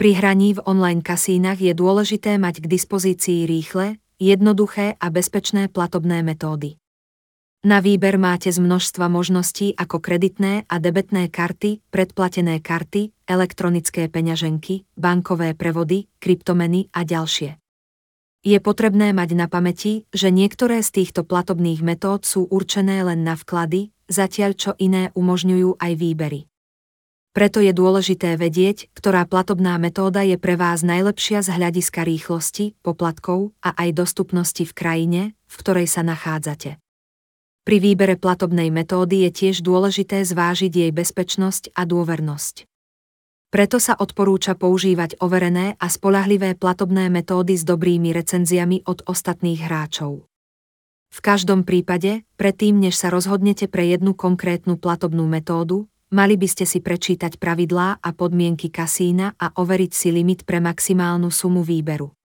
Pri hraní v online kasínach je dôležité mať k dispozícii rýchle, jednoduché a bezpečné platobné metódy. Na výber máte z množstva možností ako kreditné a debetné karty, predplatené karty, elektronické peňaženky, bankové prevody, kryptomeny a ďalšie. Je potrebné mať na pamäti, že niektoré z týchto platobných metód sú určené len na vklady, zatiaľ čo iné umožňujú aj výbery. Preto je dôležité vedieť, ktorá platobná metóda je pre vás najlepšia z hľadiska rýchlosti, poplatkov a aj dostupnosti v krajine, v ktorej sa nachádzate. Pri výbere platobnej metódy je tiež dôležité zvážiť jej bezpečnosť a dôvernosť. Preto sa odporúča používať overené a spolahlivé platobné metódy s dobrými recenziami od ostatných hráčov. V každom prípade, predtým než sa rozhodnete pre jednu konkrétnu platobnú metódu, Mali by ste si prečítať pravidlá a podmienky kasína a overiť si limit pre maximálnu sumu výberu.